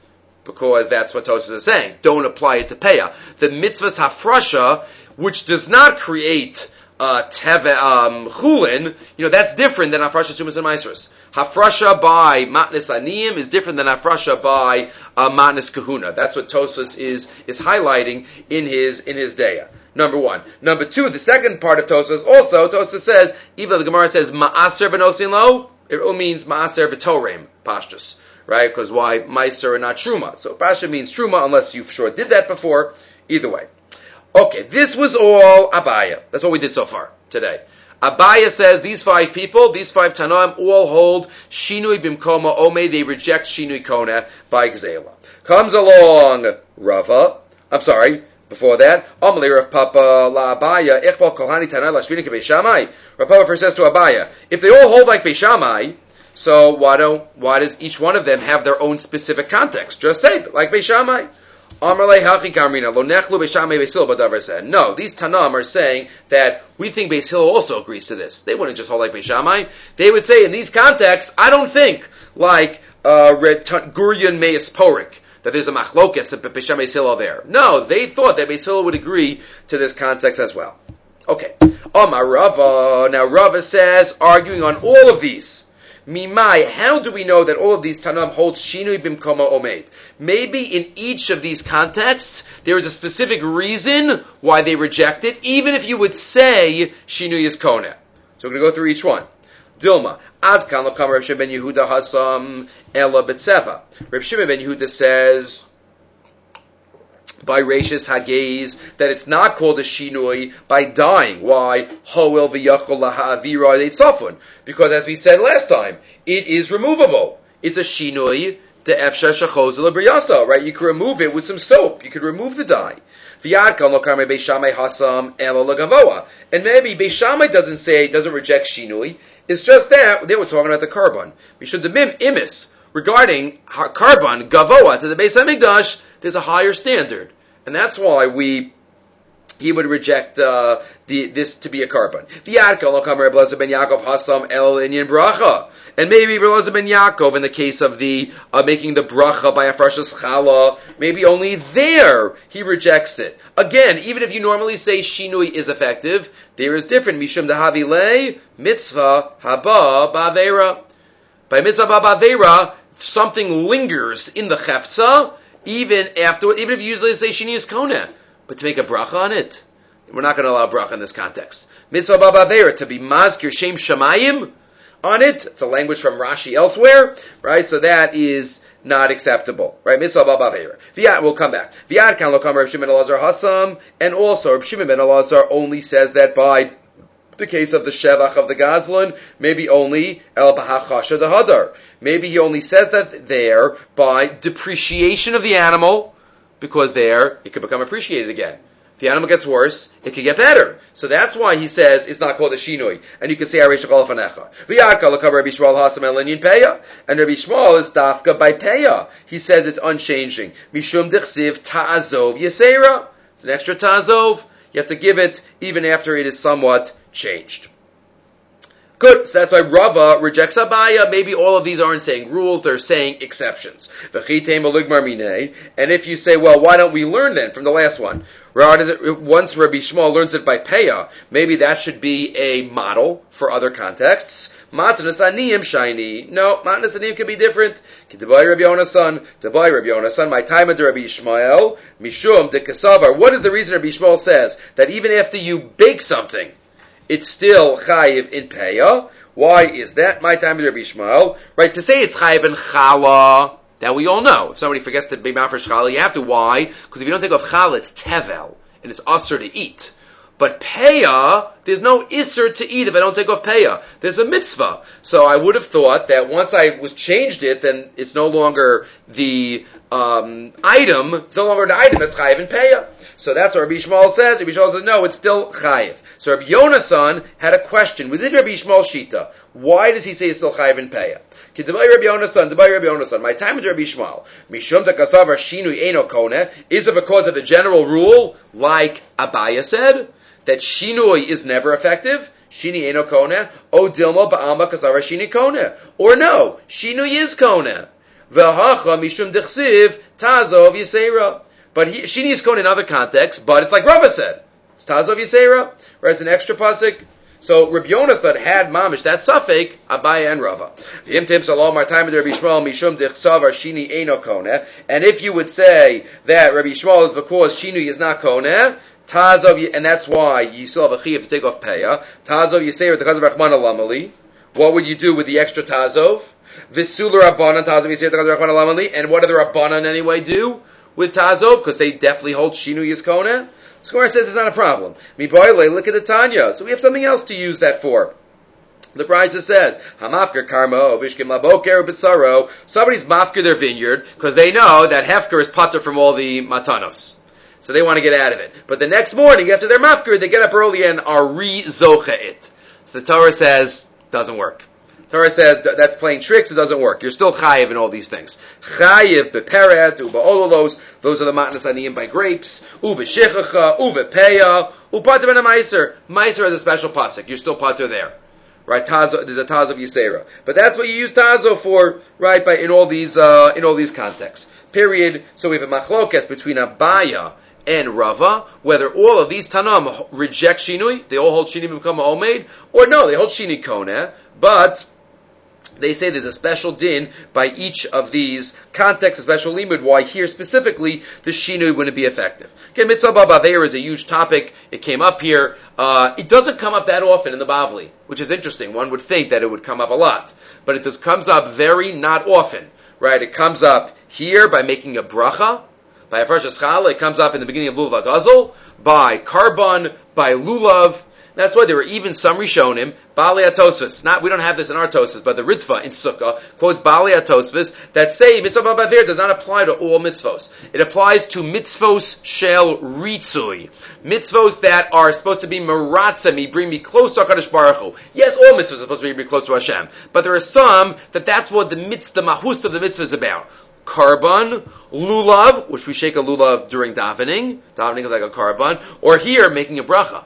S1: Because that's what Tosas is saying. Don't apply it to Payah. The mitzvah's Hafrasha, which does not create uh, teve, um, chulin, you know, that's different than hafrasha sumas and maestros. Hafrasha by matnis aniyim is different than hafrasha by uh, matnis kahuna. That's what Tosfos is is highlighting in his in his daya. Number one. Number two, the second part of Tosfos also, Tosfos says, even the Gemara says ma'aser v'nosin lo, it means ma'aser v'torem, pashtus. Right? Because why meiser and not truma? So pasha means truma unless you for sure did that before. Either way. Okay, this was all Abaya. That's all we did so far today. Abaya says these five people, these five Tanoim, all hold Shinui Bimkoma Ome. They reject Shinui Kona by Gzela. Comes along Rava. I'm sorry. Before that, Amalei Rav Papa La Abaya Ichbal Kolhani Tanai Lashvini Beishamai. Rav Papa first says to Abaya, if they all hold like Beishamai, so why don't why does each one of them have their own specific context? Just say like Beishamai. No, these Tanam are saying that we think Beis Hillel also agrees to this. They wouldn't just hold like Beis Shammai. They would say in these contexts, I don't think like uh, Guryan Meis Porik that there's a machlokas at Beis Shammai Hillel there. No, they thought that Beis Hillel would agree to this context as well. Okay. Omar Rava. Now Rava says, arguing on all of these. Mimai, how do we know that all of these Tanam hold Shinui Bimkoma Omeid? Maybe in each of these contexts, there is a specific reason why they reject it, even if you would say Shinui is Kona. So we're going to go through each one. Dilma, Ad Kan Lakam Shimon ben Yehuda Hasam Ela Betsefa. Reb Shimon ben Yehuda says, by Rashis Hagaze that it's not called a shinui by dying. Why? Hoel. Because as we said last time, it is removable. It's a shinui the efsha shachos right? You can remove it with some soap. You could remove the dye. And maybe Beishamai doesn't say, doesn't reject shinui. It's just that they were talking about the korban. We should the mim imis regarding korban gavoa to the Beis Hamikdash there's a higher standard, and that's why we he would reject uh, the, this to be a korban. And maybe Belazar ben Yaakov, in the case of the uh, making the bracha by a freshus chala, maybe only there he rejects it. Again, even if you normally say shinui is effective, there is different. Mishum dahavi le mitzvah haba bavera. By mitzvah bavera, something lingers in the chefza, even after, even if you usually say shini is kona, but to make a bracha on it, we're not going to allow bracha in this context. Mitzvah babavera to be mazkir shem shamayim on it. It's a language from Rashi elsewhere, right? So that is not acceptable, right? Mitzvah babavera. Viat, we'll come back. Viat kan lokam Reb Shimon Elazar Hasam, and also Reb Shimon ben Elazar only says that by the case of the Shevach of the Gazlan, maybe only El Bahachasha the Hadar. Maybe he only says that there by depreciation of the animal, because there it could become appreciated again. If the animal gets worse, it could get better. So that's why he says it's not called a shinoi. And you can say Arish Fanecha. V'yarka l'kav Rabbi Yishmael. And Rabbi Yishmael is dafka by peya. He says it's unchanging. Mishum dichsiv ta'azov yesera. It's an extra ta'azov. You have to give it even after it is somewhat changed. Good. So that's why Rava rejects Abaya. Maybe all of these aren't saying rules; they're saying exceptions. And if you say, well, why don't we learn then from the last one? Once Rabbi Yishmael learns it by Peah, maybe that should be a model for other contexts. Matanas aniyim shiny. No, matanas aniyim can be different. Kitabai Rabbi Yonasan, Tabai Rabbi Yonasan, my time under Rabbi Ishmael, Mishum de Kasavar. What is the reason Rabbi Ishmael says that even after you bake something, it's still chayiv in peya. Why is that? My time with Rabbi Ishmael. Right, to say it's chayiv in chala, that we all know. If somebody forgets to be for chala, you have to. Why? Because if you don't think of chala, it's tevel, and it's usher to eat. But peya, there's no isser to eat if I don't take off peya. There's a mitzvah. So I would have thought that once I was changed it, then it's no longer the um, item, it's no longer the item that's chayiv in peya. So that's what Rabbi Yishmael says. Rabbi Yishmael says, no, it's still chayiv. So Rabbi Yonasan had a question within Rabbi Yishmael's shita. Why does he say it's still chayiv in peya? Kidabai Rabbi Yonasan, Dabai Rabbi Yonasan. My time with Rabbi Yishmael. Mishum takasavar shinu eno kone. Is it because of the general rule, like Abaya said, that shinui is never effective? Shini eno kone. O dilma ba'ama kasavar shini kone. Or no, shinui is kone. V'hacha mishum dechsiv tazov yisera. But he, Shini is Kohen in other contexts, but it's like Rava said. Tazov Yisera, right? It's an extra pasuk. So Rabbi Yonasan had mamish that suffix Abaya and Rava. And if you would say that Rabbi Yishmael is because Shinu is not koneh, Tazov, and that's why you still have a chiyuv to take off payah. Tazov Yisera Tazov Rachman Alamali. What would you do with the extra Tazov? Visular Rabbanan Tazov Yisera Tazov Rachman Alamali. And what do the Rabbanan anyway do? with Tazov because they definitely hold Shinu Yizkona. Score says it's not a problem. Miboile, look at the Tanya. So we have something else to use that for. The Brisa says, Hamafker karma, vishkim laboker b'saro. Somebody's mafker their vineyard because they know that hefker is putter from all the matanos. So they want to get out of it. But the next morning, after their mafker, they get up early and are re-zocha it. So the Torah says, doesn't work. Torah says that's playing tricks. It doesn't work. You're still chayiv in all these things. Chayiv beperet ubaololos. Those are the matnas aniyim by grapes. Ubeshichacha ubepeya upater ben a meiser. Meiser has a special pasuk. You're still pater there. Right, tazo, there's a taz of Yisera. But that's what you use tazo for, right, by, in all these, uh, in all these contexts. Period. So we have a machlokes between Abaya and Rava, whether all of these Tanam reject Shinui, they all hold Shinui become Omeid, or no, they hold Shini Kone, but they say there's a special din by each of these contexts, a special limud, why here specifically the shinui wouldn't be effective. Again, mitzvah babaveir is a huge topic. It came up here. Uh, it doesn't come up that often in the Bavli, which is interesting. One would think that it would come up a lot. But it just comes up very not often, right? It comes up here by making a bracha, by a fresh it comes up in the beginning of Lulav Gazel, by Karban, by Lulav, that's why there were even some Rishonim, Bali Atosvis. Not, we don't have this in our Tosfos, but the Ritva in Sukkah quotes Bali Atosvis that say Mitzvah Bavir does not apply to all mitzvos. It applies to mitzvos shel ritzui. Mitzvos that are supposed to be maratza me, bring me close to HaKadosh Baruch Hu. Yes, all mitzvos are supposed to me close to Hashem. But there are some that that's what the mitzvah, the mahus of the mitzvah is about. korban, lulav, which we shake a lulav during davening. Davening is like a korban, Or here, making a bracha.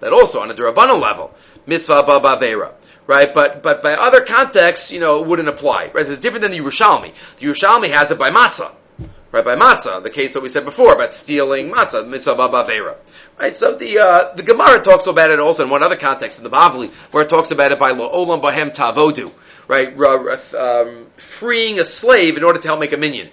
S1: That also on a Durabana level, mitzvah ba'avera. Right, but but by other contexts, you know, it wouldn't apply. Right, it's different than the Yerushalmi. The Yerushalmi has it by matzah, right? By matzah, the case that we said before about stealing matzah, mitzvah ba'avera. Right, so the uh, the Gemara talks about it also in one other context in the Bavli, where it talks about it by olam bahem tavodu, right? Um, freeing a slave in order to help make a minyan.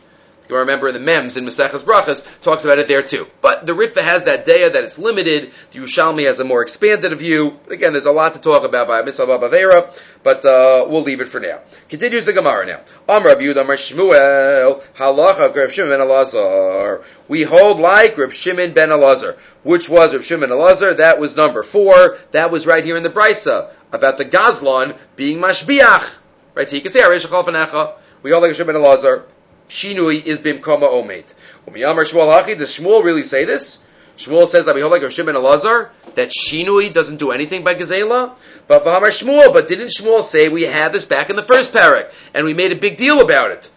S1: You remember in the Mems in Maseches Brachas talks about it there too. But the Ritva has that daya that it's limited. The Yerushalmi has a more expanded view. But Again, there's a lot to talk about by Misal Bavera, but uh, we'll leave it for now. Continues the Gemara now. Amr Yud Amr Shmuel Halacha Reb Shimon ben Elazar. We hold like Reb Shimon ben Elazar, which was Reb Shimon Elazar. That was number four. That was right here in the Brisa about the Gazlan being Mashbiach. Right, so you can say We hold like Reb Shimon Elazar shinui is bimkoma omed. Umiyamar Shmuel Hachi, does Shmuel really say this? Shmuel says that we hold like Rav Shimon Elazar, that shinui doesn't do anything by Gazela. But Vahamar Shmuel, but didn't Shmuel say we had this back in the first parak, and we made a big deal about it?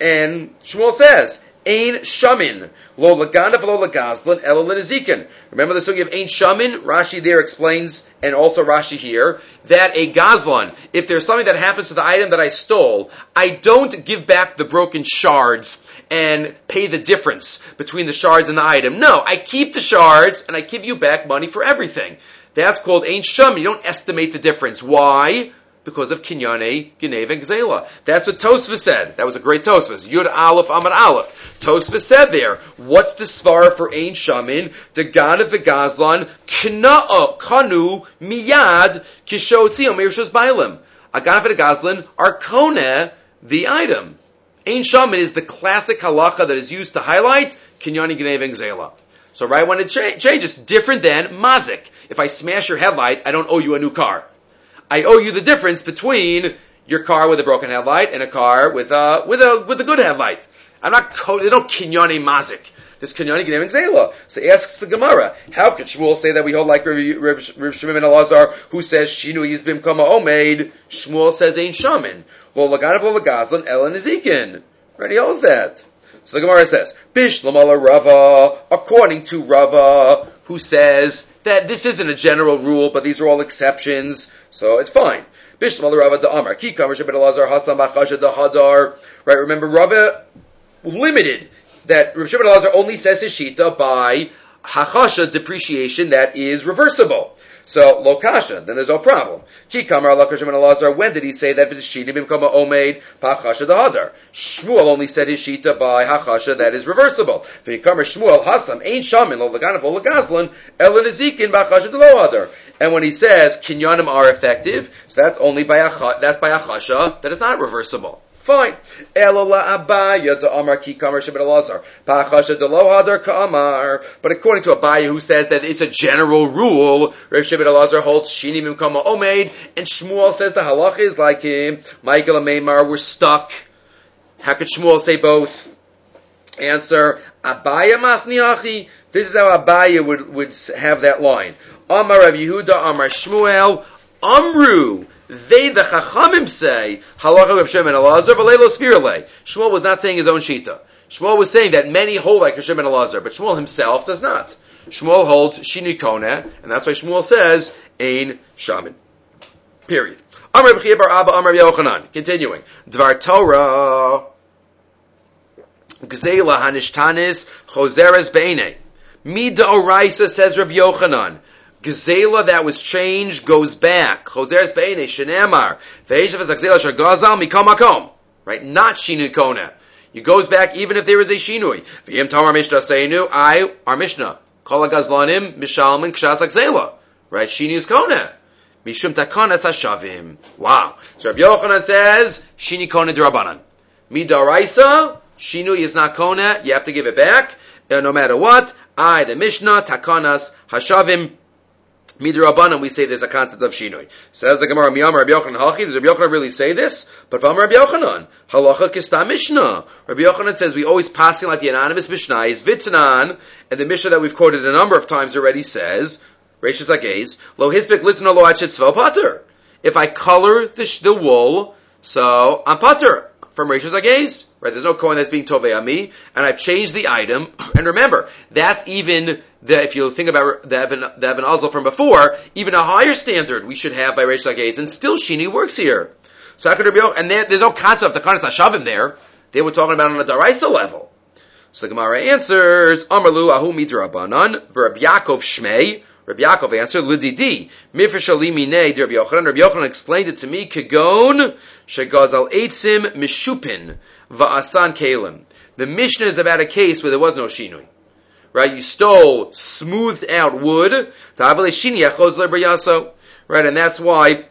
S1: And Shmuel says, Ain Shamin, Lo Lagana Lo Lagazlan, Elolin Remember the story of Ain Shamin? Rashi there explains, and also Rashi here, that a Gazlan, if there's something that happens to the item that I stole, I don't give back the broken shards and pay the difference between the shards and the item. No, I keep the shards and I give you back money for everything. That's called Ain Shamin. You don't estimate the difference. Why? Because of Kinyane, Genev, Gzela. That's what Tosva said. That was a great Tosva. Yud Aleph Amar Aleph. Tosva said there, what's the svara for Ein Shamin? Degana v'gazlan, kna'a kanu miyad kishotzi omirshas bailim. Agana v'gazlan are kone the item. Ein Shamin is the classic halacha that is used to highlight Kinyane, Genev, Gzela. So right when it cha- changes, different than mazik. If I smash your headlight, I don't owe you a new car. I owe you the difference between your car with a broken headlight and a car with a with a with a good headlight. I'm not co- they don't kinyani mazik. This kinyani gneim zela. So asks the Gemara, how could Shmuel say that we hold like Rav, Shimon and Elazar, who says shinu yizbim kama omeid? Shmuel says ain't shaman. Well, laganav lagazlan elan ezekin. Right? He holds that. So the Gemara says, bish Bishlamala Rava, according to Rava, who says that this isn't a general rule, but these are all exceptions, so it's fine. Bishlamala Rava da Amar, Ki Kamar Shabbat Elazar Hasam Achasha da Hadar. Right, remember Rava limited that Rav Shimon Elazar only says his shita by hachasha depreciation that is reversible. So lokasha, then there's no problem. Ki kamar and Elazar. When did he say that b'shita bimkama omeid pachasha dahadar? Shmuel only said his shita by hachasha that is reversible. V'yikamar Shmuel hasam ain't shamin lo laganav lo lagazlan elen ezikin b'chasha delohadar. And when he says kinyanim are effective, so that's only by a that's by a chasha that is not reversible. Fine. But according to Abaya, who says that it's a general rule, Rav Shabbat Elazar holds Shini Mimkama Omeid, and Shmuel says the halach is like him. Michael and Maymar were stuck. How could Shmuel say both? Answer, Abaya Masniachi. This is how Abaya would, would have that line. Amar Rav Yehuda, Amar Shmuel, Amru. They, the Chachamim, say, Halacha Rav and Elazar, V'leilo Svirle. Shmuel was not saying his own Shita. Shmuel was saying that many hold like Rav Shimon Elazar, but Shmuel himself does not. Shmuel holds Shini and that's why Shmuel says, Ein Shaman. Period. Amr Bar Abba Amr Yochanan. Continuing. Dvar Torah. Gzela Hanishtanis Choseres Be'ene. Mida Oraisa says Rabbi Yochanan. Gzela that was changed goes back. Choseres be'ene shenemar ve'eshav es gzela shagazal mikom makom. Right, not shinu kona. It goes back even if there is a shinui. V'yim tamar mishnah seinu I our mishnah kol gazlanim mishalmin kshas gzela. Right, shinu is kona. Mishum takanas. Wow. So Rabbi Yochanan says shini kona derabanan. Midaraisa shinu is not kona. You have to give it back. no matter what. I the mishnah takanas hashavim. Midrabanan, we say there's a concept of shinoi. Says the Gemara, Miyam Rabbi Yochanan Hachi. Does Rabbi Yochanan really say this? But from Rabbi Yochanan, Halacha Kista Mishnah. Rabbi Yochanan says we always pass like the anonymous Mishnah is Vitzanan, and the Mishnah that we've quoted a number of times already says, Rashis Agez, Lo Hispik Litna Lo Pater. If I color the, the wool, so I'm Pater from Rishon Zagez, right? There's no coin that's being Tovei Ami, and I've changed the item. And remember, that's even the, if you think about the Evan, the from before, even a higher standard we should have by Rishon Zagez, and still Shini works here. So oh, and there, there's no concept of Takanas Hashavim there. They were talking about on a Daraisa level. So the Gemara answers, Amarlu Ahu Midrabanan, Verab Yaakov Shmei, Rabbi Yaakov answered, Lididi, mifreshalimi ne, Rabbi Yochanan. Rabbi Yochanan explained it to me, Kagon, shegazal eitzim mishupin, va'asan kalim. The Mishnah is about a case where there was no shinui. Right? You stole smoothed out wood, right? And that's why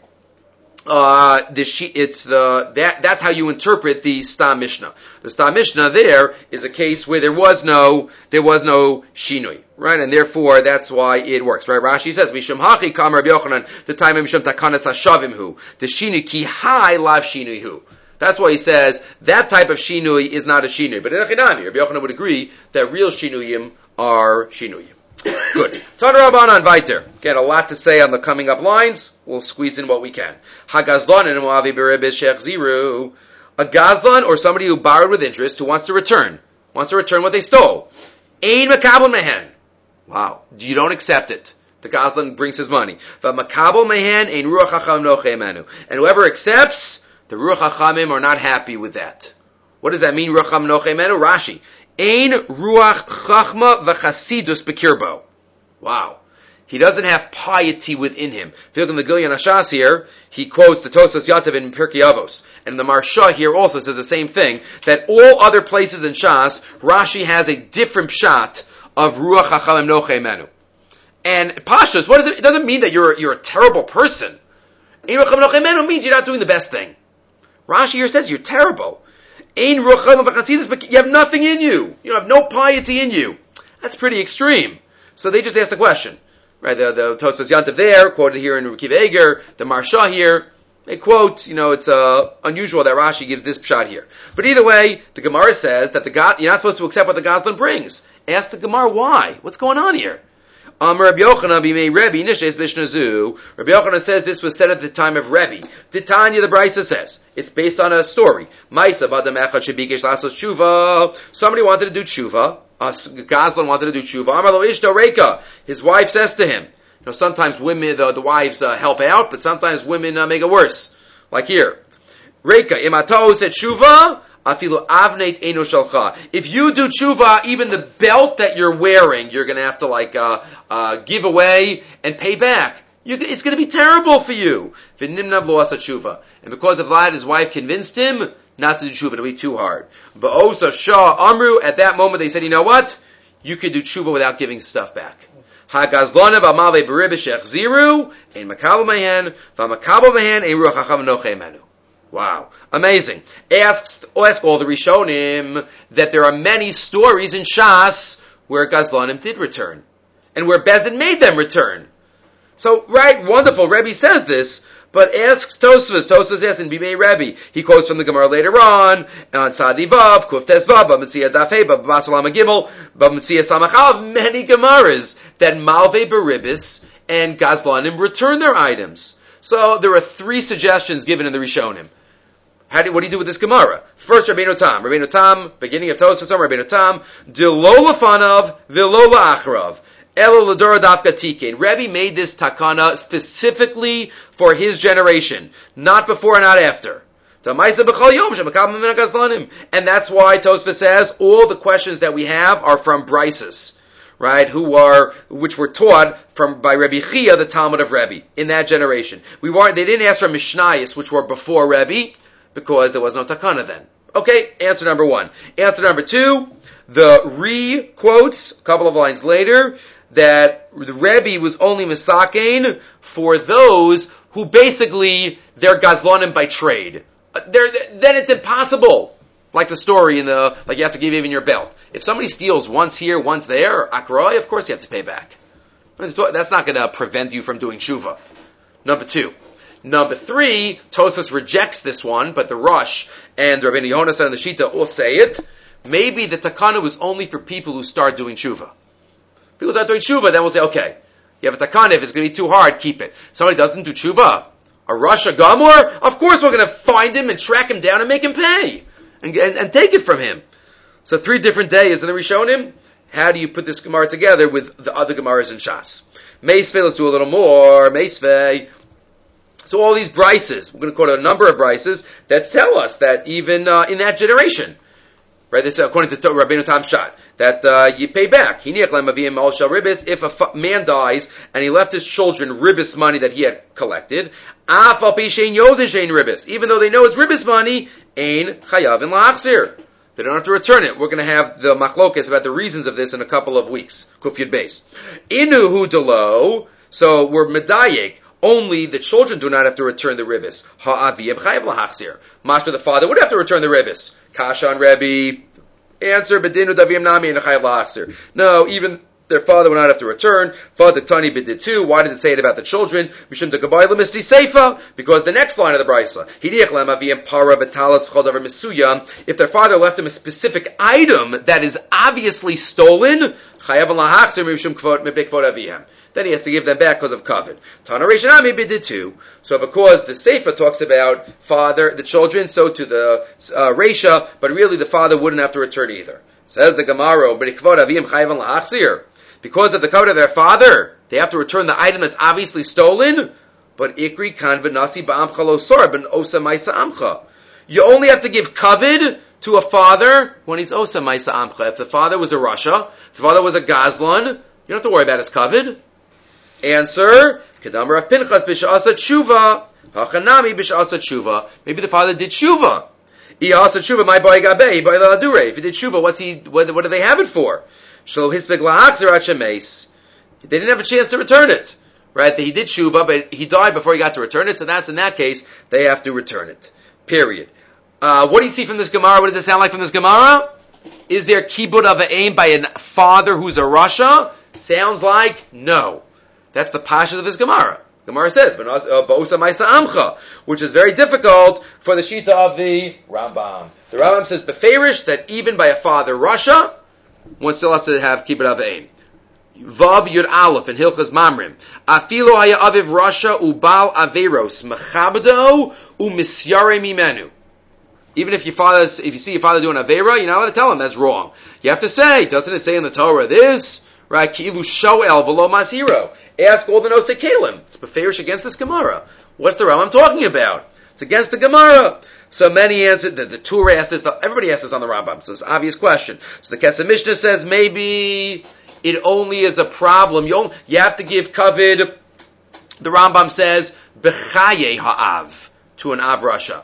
S1: uh, the she, it's the that that's how you interpret the Stam Mishnah. The Stam Mishnah there is a case where there was no there was no shinui, right? And therefore that's why it works, right? Rashi says Mishum Hachi Kam Rabbi Yochanan the time Mishum Takanas Hashavim Hu the shinui ki high lav shinui hu. That's why he says that type of shinui is not a shinui. But in Rabbi Yochanan would agree that real shinuyim are shinuyim. Good. Tana Rabbanan Viter. Get a lot to say on the coming up lines. We'll squeeze in what we can. Hagazlan and Moavi Beribis Shech Ziru. A Gazlan or somebody who borrowed with interest who wants to return. Wants to return what they stole. Ein Makabel Mehen. Wow. You don't accept it. The Gazlan brings his money. Makabel Mehen Ein Ruach Hacham And whoever accepts, the Ruach Hachamim are not happy with that. What does that mean, Ruach Hacham Rashi. Ein ruach chachma v'chasidus bekirbo. Wow. He doesn't have piety within him. If you look in the Gilyon Hashas here, he quotes the Tosfos Yatav in Pirkei Avos. And the Maharsha here also says the same thing, that all other places in Shas, Rashi has a different shot of Ruach HaChalim Noche Menu. And Pashas, what does it, it doesn't mean that you're, you're a terrible person. Ruach Noche means you're not doing the best thing. Rashi here says you're terrible. Ein but you have nothing in you. You have no piety in you. That's pretty extreme. So they just ask the question. Right, the, the Tosfos Yantav there, quoted here in Rekiv Eger, the Maharsha here, they quote, you know, it's uh, unusual that Rashi gives this shot here. But either way, the Gemara says that the God, you're not supposed to accept what the Gazlan brings. Ask the Gemara why. What's going on here? Um, Rabbi Yochanan b'mei Rebbe nishes b'shnazu. Rabbi Yochanan says this was said at the time of Rebbe. Titania the Brisa says it's based on a story. Ma'isa b'adam echad shebikesh lasos tshuva. Somebody wanted to do tshuva. Uh, Gazlan wanted to do tshuva. Amar lo ishto reka. His wife says to him. You know, sometimes women, the, the wives uh, help out, but sometimes women uh, make it worse. Like here. Reka imato said tshuva. Afilu eno shalcha. If you do tshuva, even the belt that you're wearing, you're going to have to like uh, uh, give away and pay back. You, it's going to be terrible for you. And because of that, his wife convinced him not to do tshuva. It'll be too hard. But Shah Amru, at that moment, they said, you know what? You can do tshuva without giving stuff back. Ziru, noche menu. Wow. Amazing. Asks, ask all the Rishonim that there are many stories in Shas where Gazlanim did return. And where Bezin made them return. So, right, wonderful. Rebbe says this, but asks Tosfos. Tosfos asks in Bimei Rebbe. He quotes from the Gemara later on, on Sadi Vav, Kuf Tes Vav, Bamitzia Dafei, Babasalam Gimel, Bamitzia Samachav, many Gemaras that Malve Baribis and Gazlanim return their items. So there are three suggestions given in the Rishonim. How do, what do you do with this Gemara? First, Rabbeinu Tam. Rabbeinu Tam, beginning of Tosfos, Rabbeinu Tam, Dilola Fanav, Vilola Achrav. Rebbe made this takana specifically for his generation, not before and not after. And that's why Tosfos says all the questions that we have are from Brises, right? Who are which were taught from by Rebbe Chia, the Talmud of Rebbe, in that generation. We weren't. They didn't ask for Mishnayos, which were before Rebbe because there was no takana then. Okay, answer number one. Answer number two, the re quotes a couple of lines later that the Rebbe was only misakein for those who basically they're gazlanim by trade. Uh, they're, then it's impossible. Like the story in the like you have to give even your belt. If somebody steals once here, once there, akroy, of course you have to pay back. That's not going to prevent you from doing tshuva. Number two. Number three, Tosfos rejects this one, but the Rush and Rabbi Yonasan and the Shita all say it. Maybe the takana was only for people who start doing tshuva. People start doing tshuva, then we'll say, okay, you have a takana, if it's going to be too hard, keep it. Somebody doesn't do tshuva, a Russia Gamor, of course we're going to find him and track him down and make him pay. And, and, and take it from him. So three different days, we shown him, how do you put this Gemara together with the other Gemaras in Shas? Meisvei, let's do a little more. Meisvei, so all these brises, we're going to quote a number of brises that tell us that even uh, in that generation, Right, this is according to Rabbeinu Tam Shat, that uh, you pay back. If a man dies and he left his children ribis money that he had collected, even though they know it's ribis money, ain chayav in la'achzir. They don't have to return it. We're going to have the machlokes about the reasons of this in a couple of weeks. Kufyud base. Inuhu delo. So we're medayik. Only the children do not have to return the ribis. Ha'aviyim chayav lahachzir. Master the father would have to return the ribis. Kashan Rebbe. Answer, bedinu davim nami and chayav lahachzir. No, even their father would not have to return. Father Tani did too. Why did it say it about the children? Because the next line of the Brisa. If their father left them a specific item that is obviously stolen, then he has to give them back because of covet. Tana Reshanami did too. So because the Sefer talks about father, the children, so to the uh, but really the father wouldn't have to return either. Says the Gemara, because of the covet of their father, they have to return the item that's obviously stolen. But ikri kan v'nasi ba'amcha lo sor ben osa maisa amcha. You only have to give covet to a father when he's osa maisa amcha. If the father was a rasha, if the father was a gazlan, you don't have to worry about his covet. Answer: Kedamar of Pinchas b'sha'asa tshuva. Hachanami b'sha'asa tshuva. Maybe the father did tshuva. Iyasa tshuva, my boy gabe, boy If he did tshuva, what's he? What, what do they have it for? Shlo hisbeg la'achzer They didn't have a chance to return it. Right? He did tshuva, but he died before he got to return it, so that's in that case, they have to return it. Period. Uh, what do you see from this Gemara? What does it sound like from this Gemara? Is there kibud of a aim by a father who's a rasha? Sounds like no. That's the pasha of this Gemara. Gemara says, uh, which is very difficult for the Shita of the Rambam. The Rambam says, Beferish, that even by a father rasha, one still has to have kibbut aim. Vav Yud Aleph in Hilchas Mamrim. Afilo haya aviv rasha ubal averos mechabdo umisyare mimenu. Even if your father, if you see your father doing avera, you're not allowed to tell him that's wrong. You have to say, doesn't it say in the Torah this? Right? Kilu shoel v'lo masiro. Ask all the Nosei. It's beferish against this Gemara. What's the Rambam talking about? It's against the Gemara. So many answered that the Torah asked this. Everybody asked this on the Rambam. So it's an obvious question. So the Kesef Mishnah says maybe it only is a problem. You, you have to give kavid. The Rambam says bechaye ha'av to an av rasha.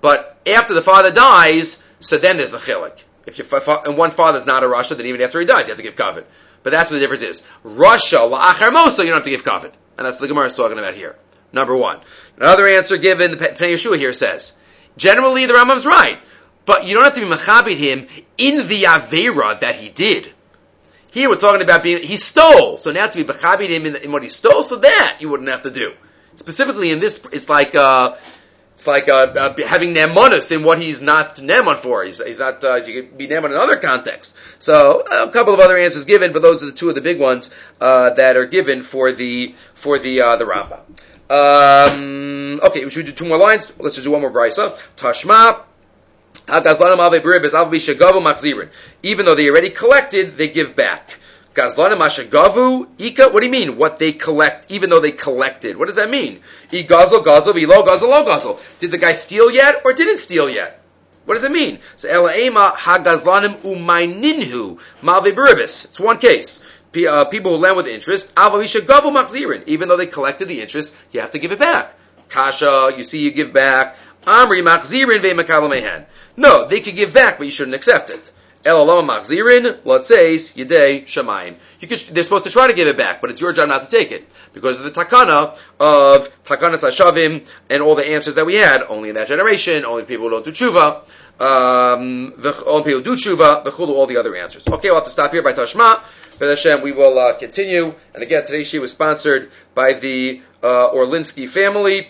S1: But after the father dies, so then there's the chilik. If your and one's father's not a rasha, then even after he dies, you have to give kavid. But that's what the difference is. Rasha la'achar mosa, you don't have to give kavid. And that's what the Gemara is talking about here. Number one. Another answer given, the Pnei Yeshua here says, generally the Rambam's right, but you don't have to be machabit him in the avera that he did. Here we're talking about being, he stole, so now to be machabit him in, in, what he stole, so that you wouldn't have to do. Specifically in this, it's like, uh, it's like uh, uh, having nemanus in what he's not neman for. He's, he's not. Uh, you could be neman in other contexts. So a couple of other answers given, but those are the two of the big ones uh, that are given for the for the uh, the Rambam. Um, okay, we should do two more lines. Let's just do one more brisa. Tashma. Even though they already collected, they give back. Gazlanim Mashagavu Ika. What do you mean? What they collect, even though they collected. What does that mean? E gazel gazel ilo gazel lo gazel. Did the guy steal yet or didn't steal yet? What does it mean? So Elaema Hagazlanim Umaininhu Buribis. It's one case. Uh, people who lend with interest, Even though they collected the interest, you have to give it back. Kasha, you see, you give back. Amri Machzirin Ve No, they could give back, but you shouldn't accept it. Elalama machzirin, let's say, yedei shamayim. You could, they're supposed to try to give it back, but it's your job not to take it. Because of the takana of takana sashavim and all the answers that we had, only in that generation, only people who don't do tshuva, um, the, only people who do tshuva, the chulu, all the other answers. Okay, we'll have to stop here by Tashma. For Hashem, we will uh, continue. And again, today's she was sponsored by the uh, Orlinsky family.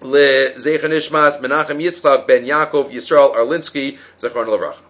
S1: Le Menachem Yitzchak Ben Yaakov Yisrael Arlinsky Zechron Levracha.